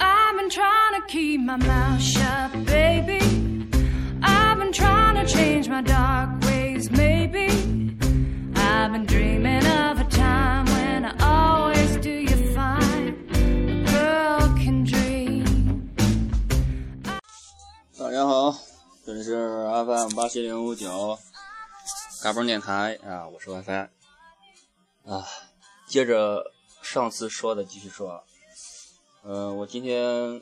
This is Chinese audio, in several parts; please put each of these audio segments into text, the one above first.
I've been trying to keep my mouth shut, baby. I've been trying to change my dark ways, maybe. I've been dreaming of a time when I always do you fine. A girl can dream. 大家好，这里是 FM 八七零五九嘎嘣电台啊，我是 WiFi 啊。 接着上次说的继续说，呃，我今天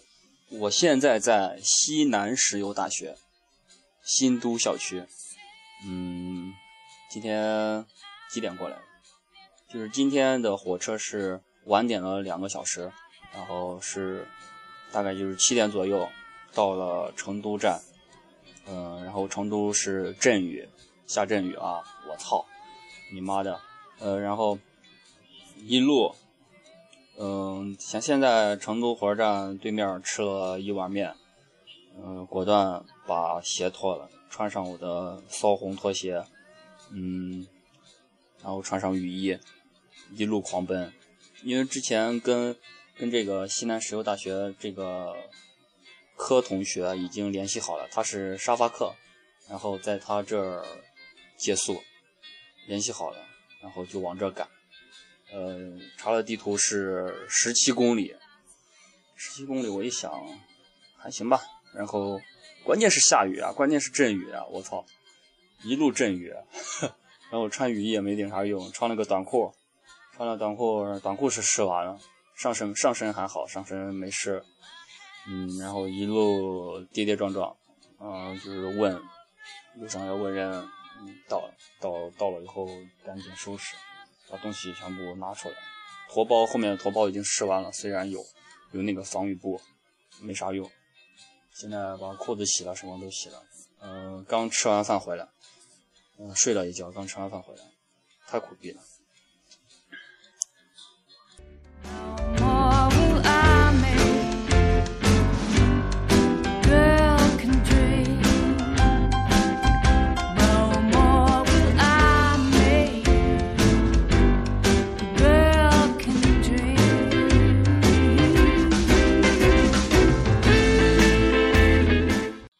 我现在在西南石油大学新都校区，嗯，今天几点过来？就是今天的火车是晚点了两个小时，然后是大概就是七点左右到了成都站，嗯、然后成都是阵雨，下阵雨啊，我操，你妈的，呃，然后一路，嗯、像现在成都火车站对面吃了一碗面，嗯、果断把鞋脱了，穿上我的骚红拖鞋，嗯，然后穿上雨衣，一路狂奔，因为之前跟跟这个西南石油大学这个柯同学已经联系好了，他是沙发客，然后在他这儿借宿，联系好了，然后就往这儿赶。呃，查了地图是十七公里，十七公里，我一想还行吧。然后关键是下雨啊，关键是阵雨啊，我操，一路阵雨。然后穿雨衣也没顶啥用，穿了个短裤，穿了短裤，短裤是湿完了，上身上身还好，上身没湿。嗯，然后一路跌跌撞撞，嗯、就是问路上要问人，到到到了以后赶紧收拾，把东西全部拿出来。驼包后面的驼包已经湿完了，虽然有有那个防雨布，没啥用。现在把裤子洗了，什么都洗了。嗯、刚吃完饭回来，嗯、睡了一觉，刚吃完饭回来，太苦逼了。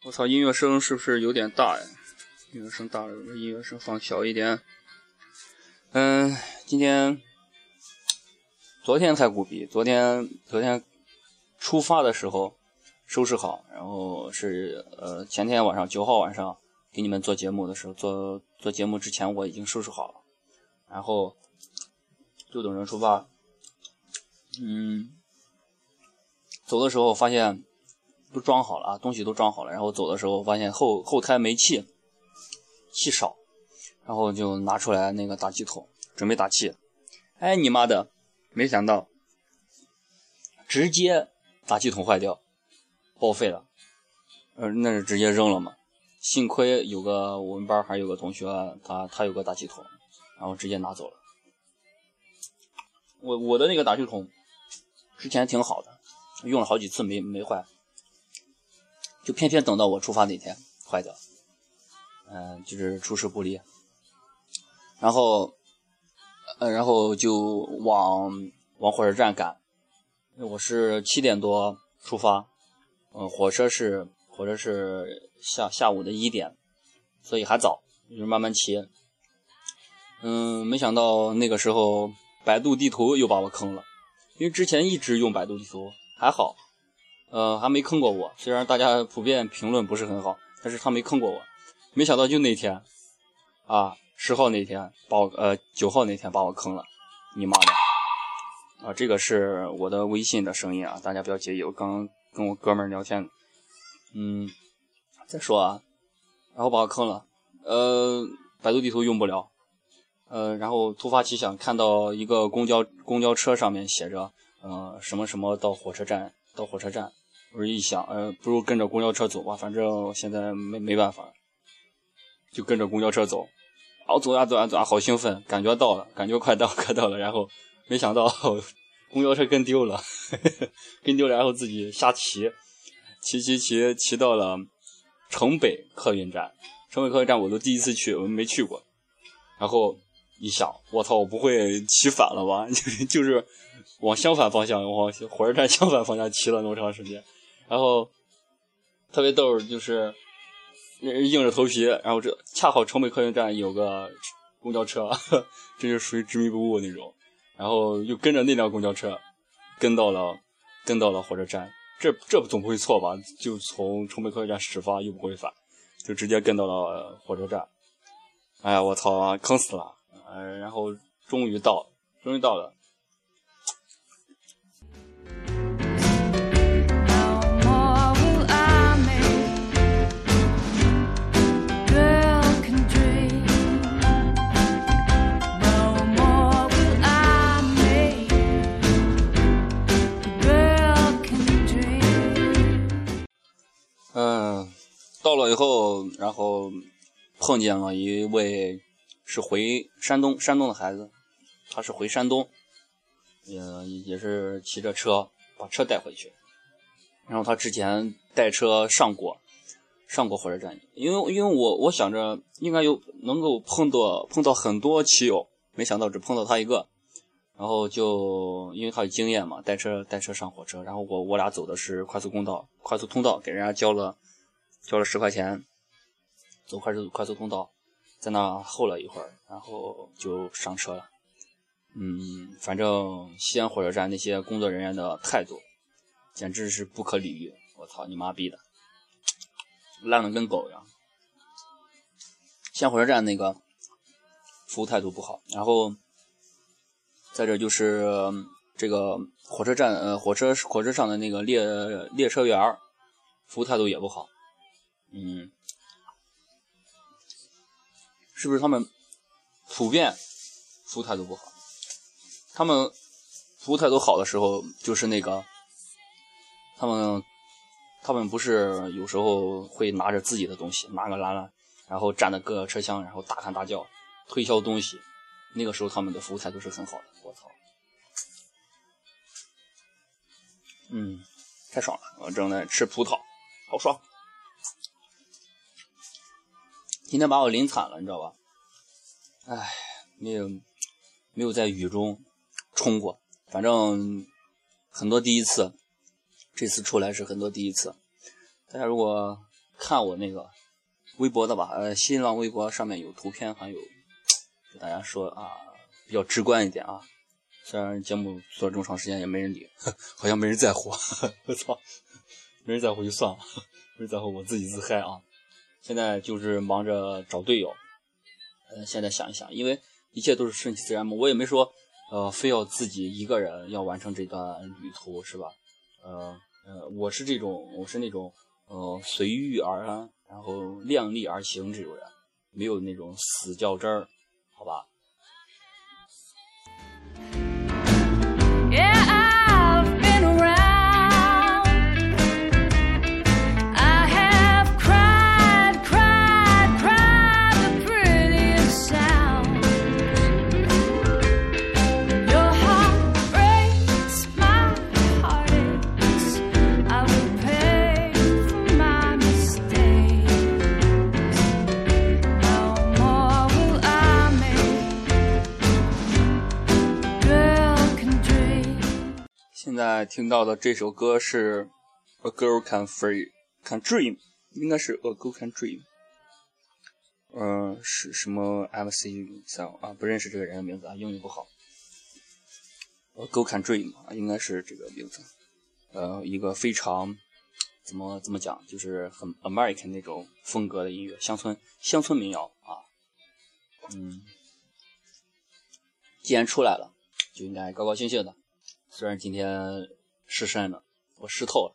我操，音乐声是不是有点大呀？音乐声大了，音乐声放小一点。嗯，今天昨天才鼓逼，昨天昨天出发的时候收拾好，然后是呃前天晚上九号晚上给你们做节目的时候，做做节目之前我已经收拾好了，然后就等着出发。嗯，走的时候发现都装好了啊，东西都装好了，然后走的时候发现后后胎没气，气少，然后就拿出来那个打气筒准备打气，哎你妈的，没想到直接打气筒坏掉，报废了，呃那是直接扔了嘛，幸亏有个我们班还有个同学他他有个打气筒，然后直接拿走了，我我的那个打气筒之前挺好的，用了好几次没没坏。就偏偏等到我出发那天坏掉，嗯、就是出师不利。然后，呃，然后就往往火车站赶。我是七点多出发，嗯、火车是火车是下下午的一点，所以还早，就是慢慢骑。嗯，没想到那个时候百度地图又把我坑了，因为之前一直用百度地图还好，呃，还没坑过我。虽然大家普遍评论不是很好，但是他没坑过我。没想到就那天，啊，十号那天把我，呃，九号那天把我坑了，你妈的！啊，这个是我的微信的声音啊，大家不要介意。我刚跟我哥们儿聊天，嗯，再说啊，然后把我坑了，呃，百度地图用不了，呃，然后突发奇想看到一个公交公交车上面写着，呃，什么什么到火车站，到火车站，我一想，呃，不如跟着公交车走吧，反正现在没没办法，就跟着公交车走，然后走呀走呀走呀，好兴奋，感觉到了，感觉快到 快到了，然后没想到 公交车跟丢了，跟丢了，然后自己瞎骑，骑骑骑骑到了城北客运站，城北客运站我都第一次去，我没去过，然后一想，我操，我不会骑反了吧？就是就是往相反方向，往火车站相反方向骑了那么长时间，然后特别逗，就是硬着头皮，然后这恰好城北客运站有个公交车，这就属于执迷不悟那种，然后又跟着那辆公交车跟到了跟到了火车站，这这总不会错吧？就从城北客运站始发又不会反，就直接跟到了火车站。哎呀，我操，坑死了！呃，然后终于到，终于到了。到了以后，然后碰见了一位。是回山东，山东的孩子，他是回山东，也也是骑着车把车带回去。然后他之前带车上过，上过火车站，因为因为我我想着应该有能够碰到碰到很多骑友，没想到只碰到他一个。然后就因为他有经验嘛，带车带车上火车。然后我我俩走的是快速公道，快速通道，给人家交了交了十块钱，走快速快速通道。在那候了一会儿，然后就上车了。嗯，反正西安火车站那些工作人员的态度，简直是不可理喻。我操你妈逼的，烂的跟狗一样。西安火车站那个服务态度不好，然后再者就是这个火车站呃火车火车上的那个列列车员服务态度也不好。嗯。是不是他们普遍服务态度不好？他们服务态度好的时候，就是那个他们他们不是有时候会拿着自己的东西，拿个篮篮，然后站在各个车厢，然后大喊大叫推销东西。那个时候他们的服务态度是很好的。我操，嗯，太爽了！我正在吃葡萄，好爽。今天把我淋惨了，你知道吧？唉，没有，没有在雨中冲过。反正很多第一次，这次出来是很多第一次。大家如果看我那个微博的吧，呃，新浪微博上面有图片，还有给大家说啊，比较直观一点啊。虽然节目做了这么长时间也没人理，好像没人在乎。我操，没人在乎就算了，没人在乎我自己自嗨啊。现在就是忙着找队友，呃，现在想一想，因为一切都是顺其自然嘛，我也没说，呃，非要自己一个人要完成这段旅途，是吧？呃呃，我是这种，我是那种，呃，随遇而安，然后量力而行这种人，没有那种死较真儿，好吧？听到的这首歌是《A Girl Can Free Can Dream》，应该是《A Girl Can Dream》。嗯，是什么 MC 桑啊？不认识这个人的名字啊，英语不好。《A Girl Can Dream》啊，应该是这个名字。呃，一个非常怎么怎么讲，就是很 American 那种风格的音乐，乡村乡村民谣啊。嗯，既然出来了，就应该高高兴兴的。虽然今天湿身了，我湿透了。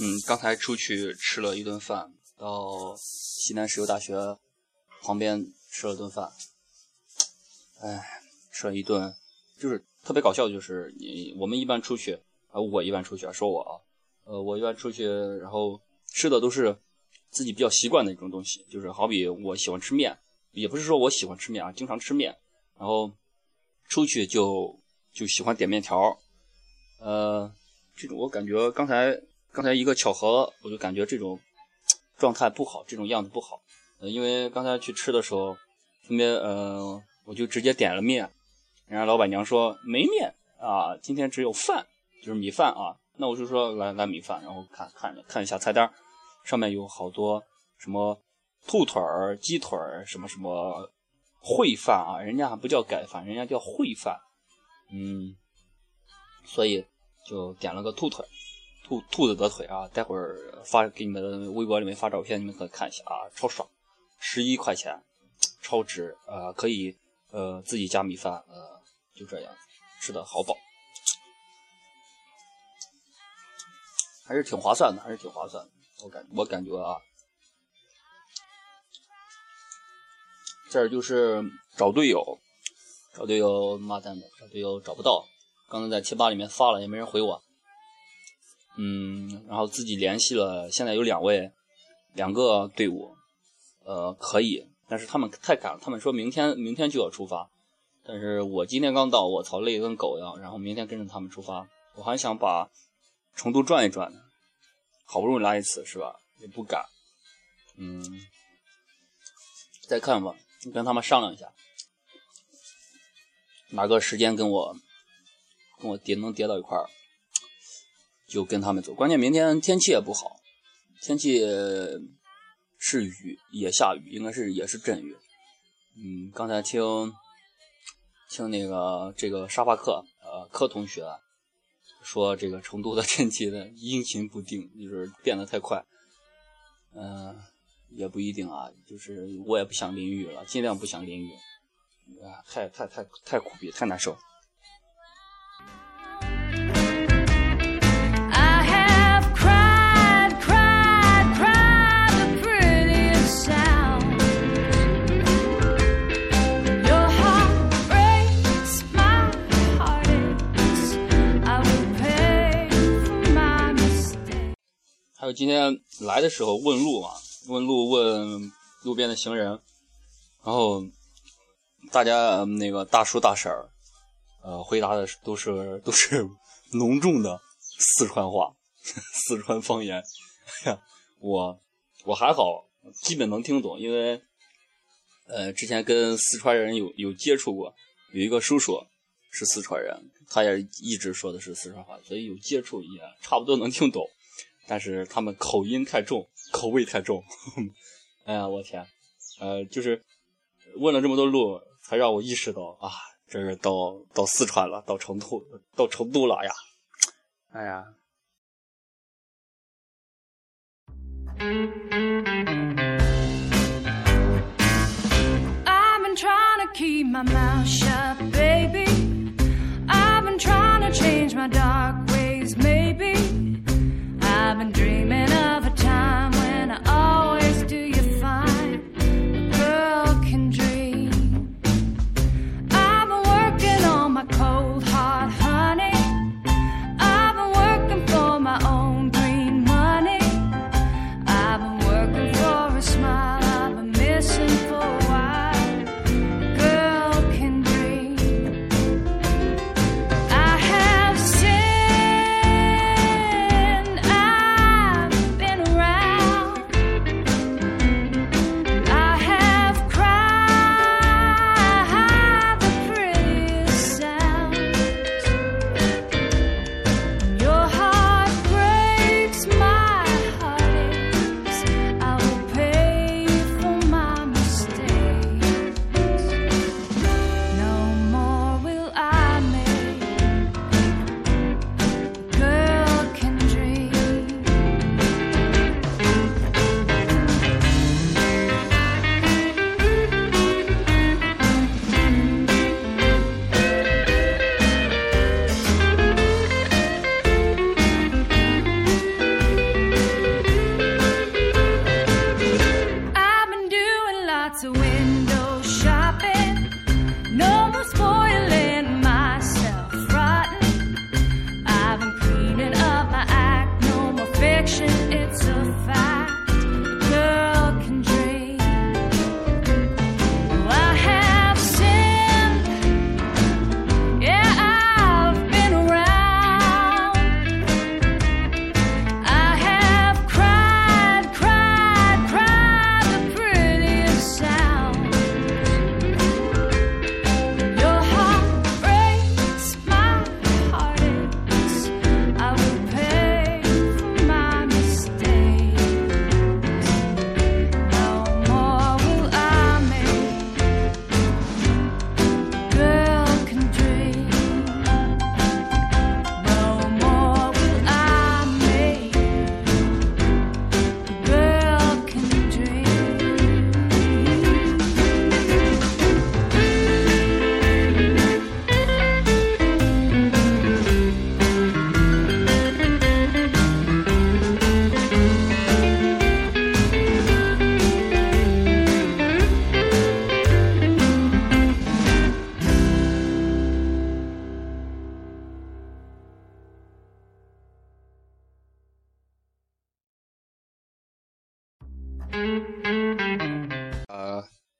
嗯，刚才出去吃了一顿饭，到西南石油大学旁边吃了顿饭。哎，吃了一顿，就是特别搞笑的，就是你我们一般出去啊，我一般出去啊，说我啊，呃，我一般出去，然后吃的都是自己比较习惯的一种东西，就是好比我喜欢吃面，也不是说我喜欢吃面啊，经常吃面，然后出去就。就喜欢点面条，呃，这种我感觉刚才刚才一个巧合，我就感觉这种状态不好，这种样子不好，呃，因为刚才去吃的时候，分别呃，我就直接点了面，人家老板娘说没面啊，今天只有饭，就是米饭啊。那我就说来来米饭，然后看看看一下菜单，上面有好多什么兔腿儿、鸡腿儿，什么什么烩饭啊，人家还不叫盖饭，人家叫烩饭，嗯，所以就点了个兔腿，兔兔子的腿啊，待会儿发给你们微博里面发照片，你们可以看一下啊，超爽，十一块钱。超值啊！可以呃自己加米饭，呃就这样吃的好饱，还是挺划算的，还是挺划算的。我感我感觉啊，这儿就是找队友，找队友妈蛋的，找队友找不到。刚才在贴吧里面发了，也没人回我。嗯，然后自己联系了，现在有两位，两个队伍，呃可以。但是他们太赶了，他们说明天明天就要出发，但是我今天刚到，我操，累得跟狗一样。然后明天跟着他们出发，我还想把成都转一转呢，好不容易来一次是吧？也不赶，嗯，再看吧，跟他们商量一下，哪个时间跟我跟我叠能叠到一块儿，就跟他们走。关键明天天气也不好，天气。是雨也下雨，应该是也是阵雨。嗯，刚才听听那个这个沙发客呃柯同学说，这个成都的天气的阴晴不定，就是变得太快。嗯，也不一定啊，就是我也不想淋雨了，尽量不想淋雨。啊，太太太太苦逼，太难受。今天来的时候问路嘛，问路问路边的行人，然后大家那个大叔大婶儿，呃，回答的都是都是浓重的四川话，四川方言。哎呀我我还好，基本能听懂，因为呃之前跟四川人有有接触过，有一个叔叔是四川人，他也一直说的是四川话，所以有接触也差不多能听懂。但是他们口音太重，口味太重。哎呀，我天，呃，就是问了这么多路，才让我意识到啊，这是到到四川了，到成都，到成都了呀。哎呀。Keep my mouth shut, baby. I've been trying to change my dark.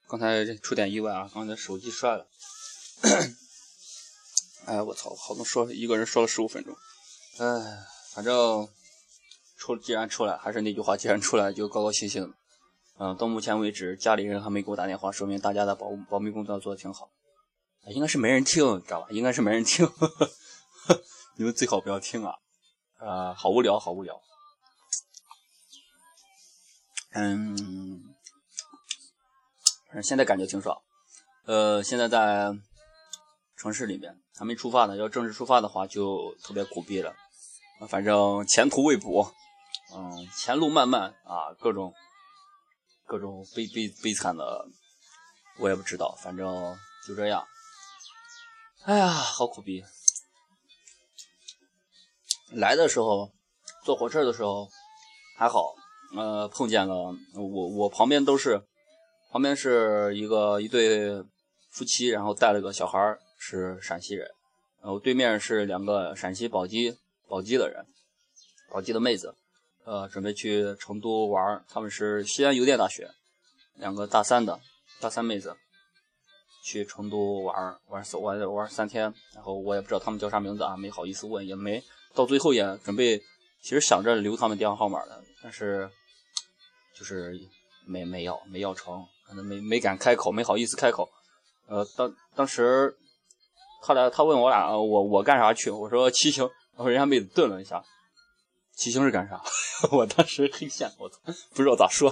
刚才出点意外啊，刚才手机摔了。哎，我操，好多说一个人说了十五分钟。哎，反正出既然出来，还是那句话，既然出来就高高兴兴。嗯，到目前为止，家里人还没给我打电话，说明大家的保保密工作做的挺好。应该是没人听，知道吧？应该是没人听，你们最好不要听啊！啊，好无聊，好无聊。嗯，反正现在感觉挺爽。呃，现在在城市里面，还没出发呢。要正式出发的话，就特别苦逼了。反正前途未卜，嗯，前路漫漫啊，各种各种悲悲悲惨的，我也不知道。反正就这样。哎呀，好苦逼！来的时候，坐火车的时候还好，呃，碰见了我，我旁边都是，旁边是一个一对夫妻，然后带了个小孩是陕西人，然后对面是两个陕西宝鸡宝鸡的人，宝鸡的妹子，呃，准备去成都玩，他们是西安邮电大学，两个大三的大三妹子。去成都玩玩玩玩三天，然后我也不知道他们叫啥名字啊，没好意思问，也没到最后也准备，其实想着留他们电话号码的，但是就是没没要没要成，可能没没敢开口，没好意思开口。呃，当当时他俩他问我俩，我我干啥去？我说骑行，然后人家妹子顿了一下，骑行是干啥？我当时黑线，我操，不知道咋说，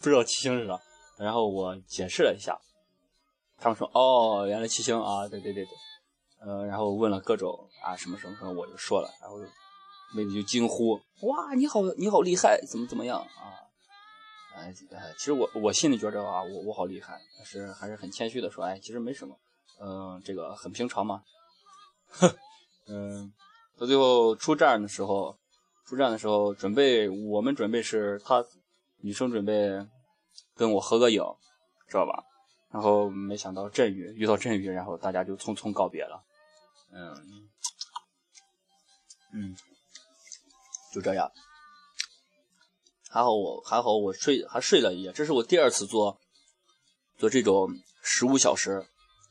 不知道骑行是啥，然后我解释了一下。他们说：“哦，原来骑行啊，对对对对，呃，然后问了各种啊什么什么什么，我就说了，然后妹子就惊呼：哇，你好，你好厉害，怎么怎么样啊？哎，其实我我心里觉着啊，我我好厉害，但是还是很谦虚的说，哎，其实没什么，嗯，这个很平常嘛。哼，嗯，到最后出站的时候，出站的时候准备，我们准备是他女生准备跟我合个影，知道吧？”然后没想到阵雨遇到阵雨，然后大家就匆匆告别了。嗯嗯，就这样。还好我还好我睡还睡了一夜，这是我第二次坐坐这种十五小时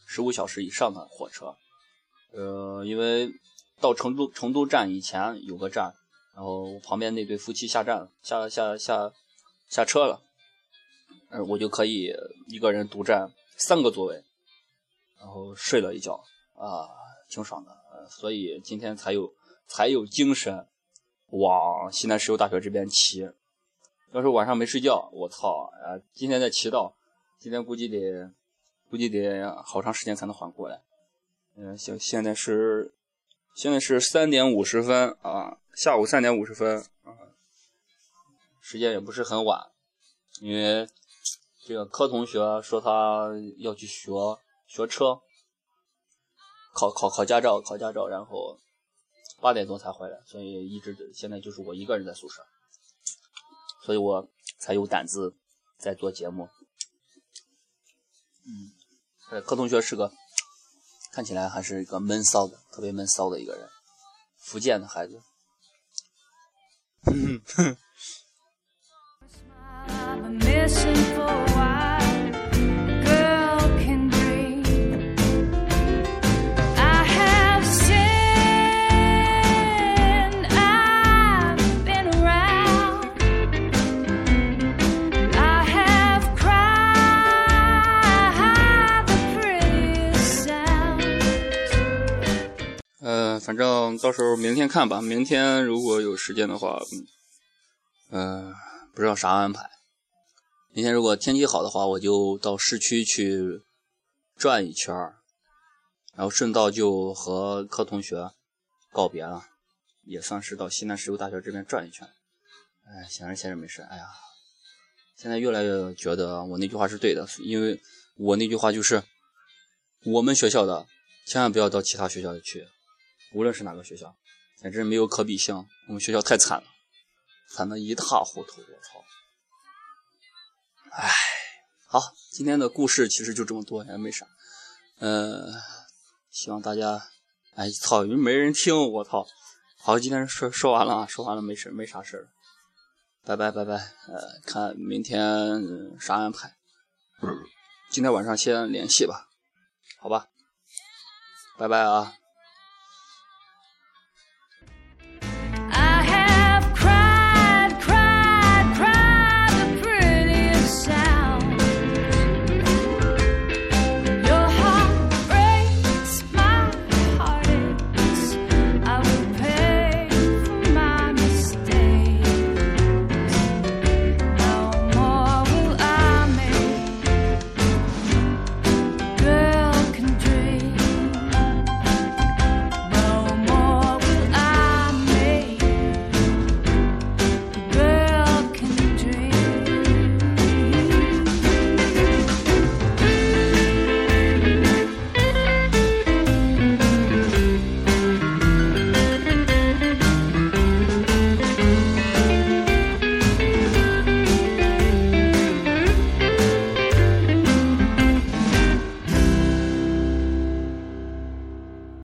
十五小时以上的火车。呃，因为到成都成都站以前有个站，然后旁边那对夫妻下站下下下下车了。嗯，我就可以一个人独占三个座位，然后睡了一觉啊，挺爽的。所以今天才有才有精神往西南石油大学这边骑。要是晚上没睡觉，我操啊！今天在骑到，今天估计得估计得好长时间才能缓过来。嗯，现，现在是现在是三点五十分啊，下午三点五十分啊，时间也不是很晚，因为。这个柯同学说他要去学学车，考考考驾照，考驾照，然后八点多才回来，所以一直现在就是我一个人在宿舍，所以我才有胆子在做节目。嗯，柯同学是个看起来还是一个闷骚的，特别闷骚的一个人，福建的孩子。呃 反正到时候明天看吧。明天如果有时间的话，嗯，不知道啥安排。明天如果天气好的话，我就到市区去转一圈然后顺道就和柯同学告别了，也算是到西南石油大学这边转一圈。哎，闲着闲着没事。哎呀，现在越来越觉得我那句话是对的，因为我那句话就是，我们学校的千万不要到其他学校去，无论是哪个学校，简直没有可比性。我们学校太惨了，惨得一塌糊涂。我操！唉，好，今天的故事其实就这么多，也没啥。呃，希望大家，哎操，因为没人听，我操。好，今天说说完了啊，说完了，没事，没啥事了拜拜拜拜，呃，看明天啥安排。今天晚上先联系吧，好吧，拜拜啊。